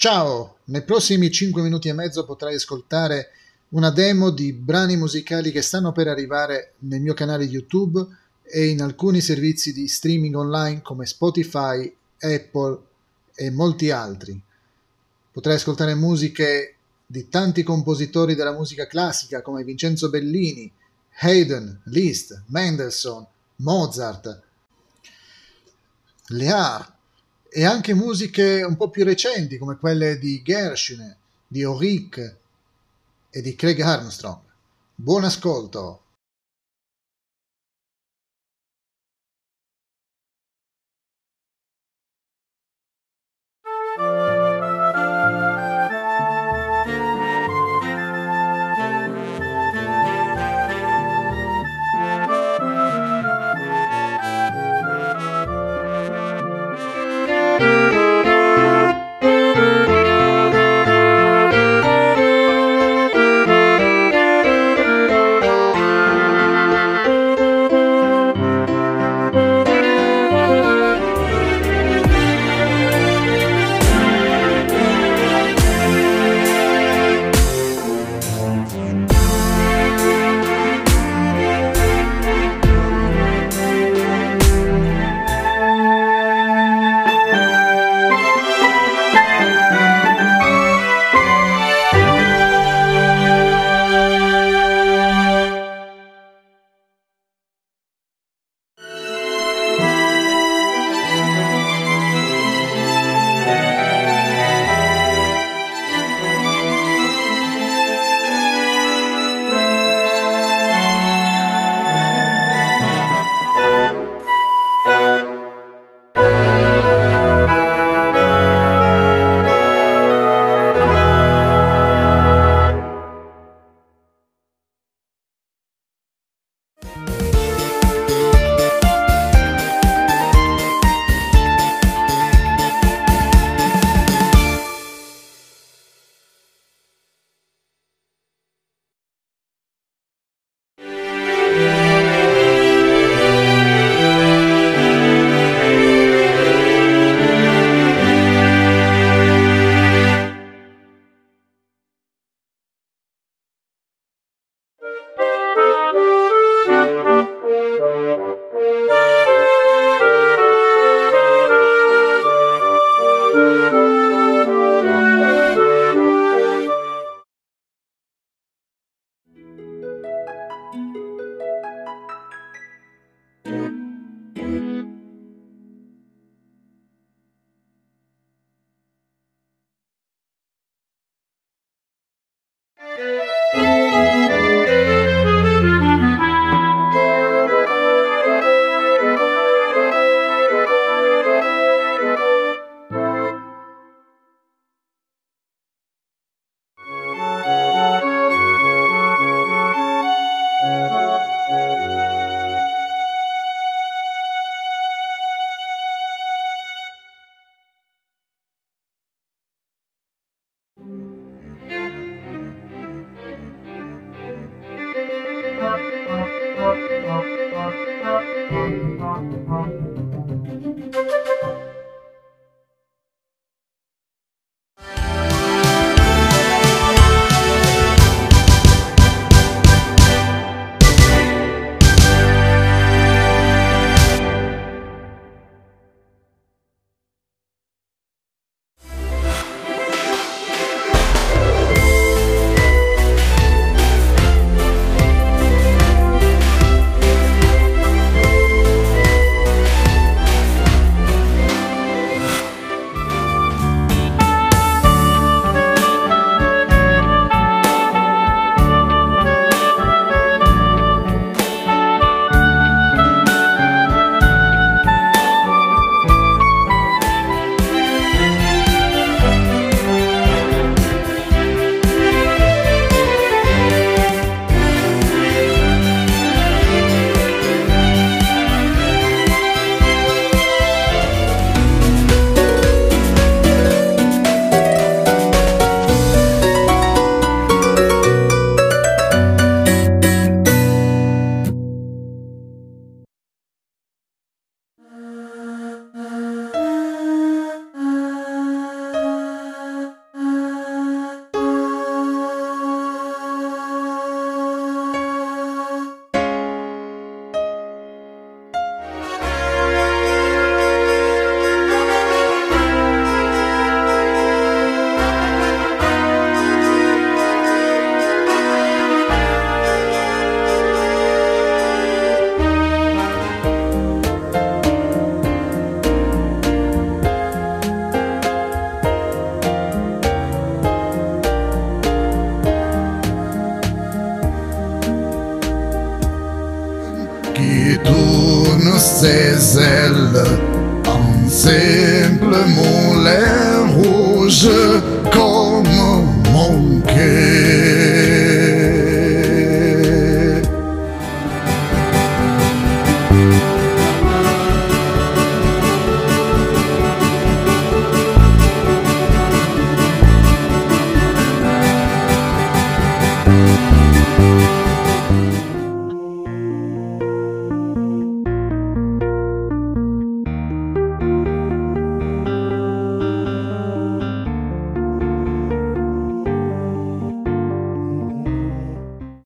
Ciao! Nei prossimi 5 minuti e mezzo potrai ascoltare una demo di brani musicali che stanno per arrivare nel mio canale YouTube e in alcuni servizi di streaming online come Spotify, Apple e molti altri. Potrai ascoltare musiche di tanti compositori della musica classica come Vincenzo Bellini, Haydn, Liszt, Mendelssohn, Mozart, Lear e anche musiche un po' più recenti come quelle di Gershwin, di Auric e di Craig Armstrong. Buon ascolto! tourne ses ailes en simple mon héros.